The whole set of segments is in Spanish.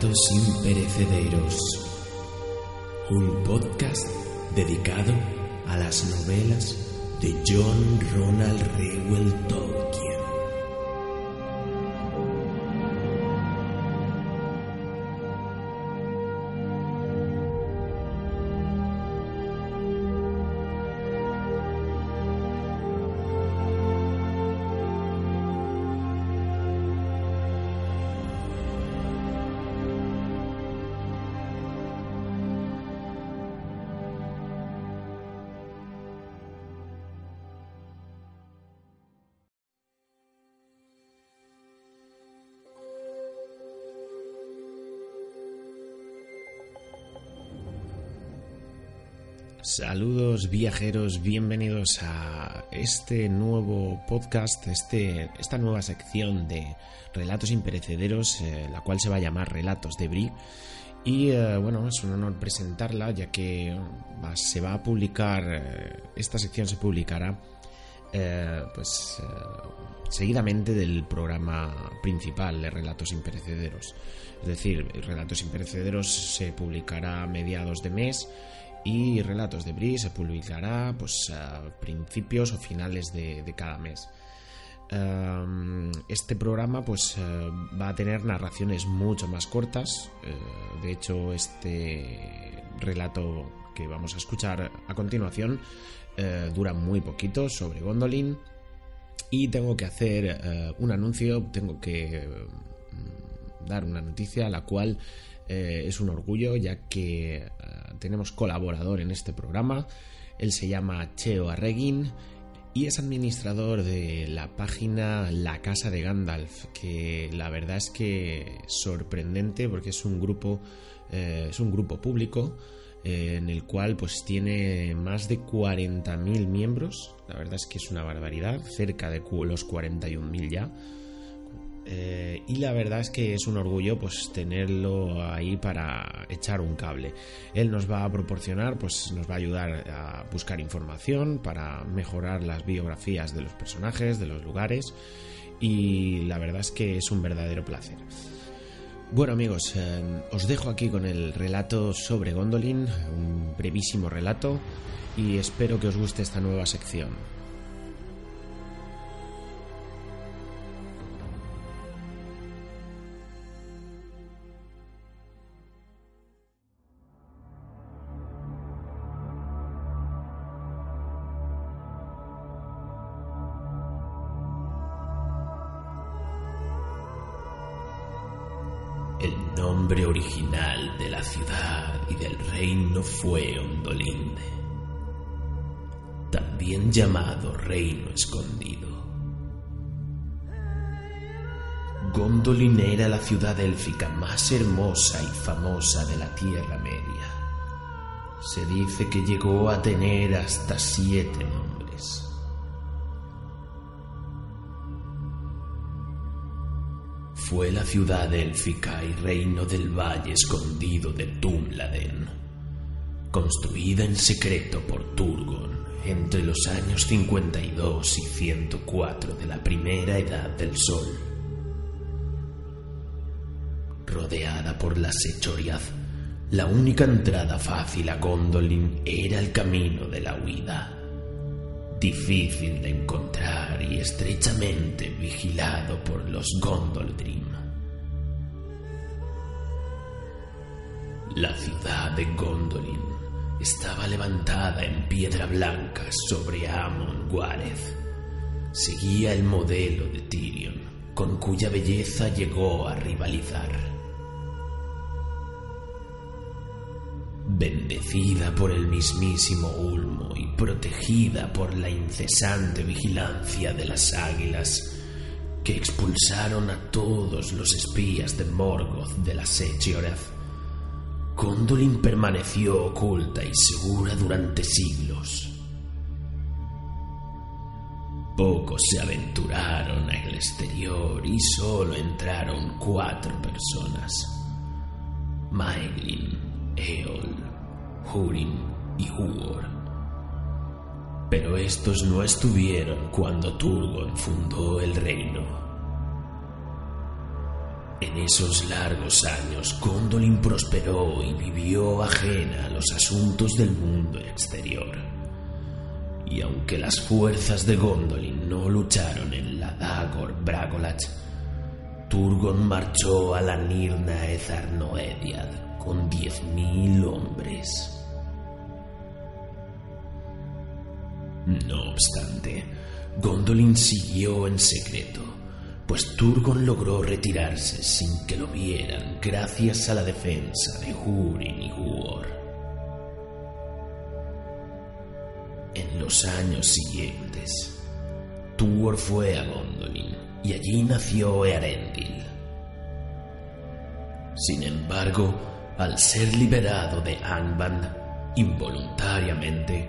Imperecederos. Un podcast dedicado a las novelas de John Ronald Reuel Saludos viajeros, bienvenidos a este nuevo podcast, este, esta nueva sección de relatos imperecederos, eh, la cual se va a llamar Relatos de Brie. Y eh, bueno, es un honor presentarla ya que va- se va a publicar, eh, esta sección se publicará pues seguidamente del programa principal de Relatos Imperecederos. Es decir, Relatos Imperecederos se publicará a mediados de mes y Relatos de Brie se publicará pues a principios o finales de, cada mes. Um, este programa pues eh, va a tener narraciones mucho más cortas. eh, de hecho, este relato que vamos a escuchar a continuación eh, dura muy poquito sobre Gondolin. Y tengo que hacer un anuncio, tengo que mm, dar una noticia, la cual es un orgullo, ya que tenemos colaborador en este programa. Él se llama Cheo Arreguin y es administrador de la página La Casa de Gandalf, que la verdad es que sorprendente porque es un grupo, eh, es un grupo público eh, en el cual pues tiene más de 40.000 miembros. La verdad es que es una barbaridad, cerca de los 41.000 ya. Eh, y la verdad es que es un orgullo pues tenerlo ahí para echar un cable. Él nos va a proporcionar, pues nos va a ayudar a buscar información para mejorar las biografías de los personajes, de los lugares y la verdad es que es un verdadero placer. Bueno amigos, eh, os dejo aquí con el relato sobre Gondolin, un brevísimo relato y espero que os guste esta nueva sección. El nombre original de la ciudad y del reino fue Ondolin, también llamado Reino Escondido. Gondolin era la ciudad élfica más hermosa y famosa de la Tierra Media. Se dice que llegó a tener hasta siete nombres. Fue la ciudad élfica y reino del valle escondido de Tumladen, construida en secreto por Turgon entre los años 52 y 104 de la primera edad del Sol. Rodeada por la Sechoriath, la única entrada fácil a Gondolin era el camino de la huida difícil de encontrar y estrechamente vigilado por los Gondoldrim. La ciudad de Gondolin estaba levantada en piedra blanca sobre Amon Wareth. Seguía el modelo de Tyrion, con cuya belleza llegó a rivalizar. Bendecida por el mismísimo Ulmo y protegida por la incesante vigilancia de las águilas que expulsaron a todos los espías de Morgoth de la Sechiorath, Gondolin permaneció oculta y segura durante siglos. Pocos se aventuraron al exterior y solo entraron cuatro personas. Maeglin, Eol, Hurin y Huor. Pero estos no estuvieron cuando Turgon fundó el reino. En esos largos años, Gondolin prosperó y vivió ajena a los asuntos del mundo exterior. Y aunque las fuerzas de Gondolin no lucharon en la Dagor Bragolach, Turgon marchó a la Nirna Ezarnoediad con diez mil hombres. No obstante, Gondolin siguió en secreto, pues Turgon logró retirarse sin que lo vieran gracias a la defensa de Húrin y Huor. En los años siguientes, Tuor fue a Gondolin y allí nació Earendil. Sin embargo, al ser liberado de Angband, involuntariamente,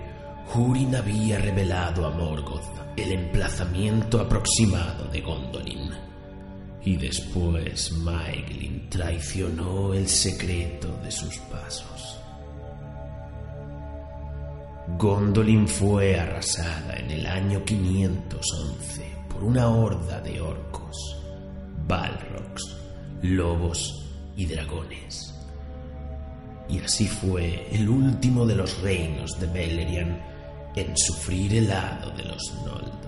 Húrin había revelado a Morgoth el emplazamiento aproximado de Gondolin. Y después Maeglin traicionó el secreto de sus pasos. Gondolin fue arrasada en el año 511 por una horda de orcos, balrogs, lobos y dragones. Y así fue el último de los reinos de Beleriand en sufrir el hado de los Noldor.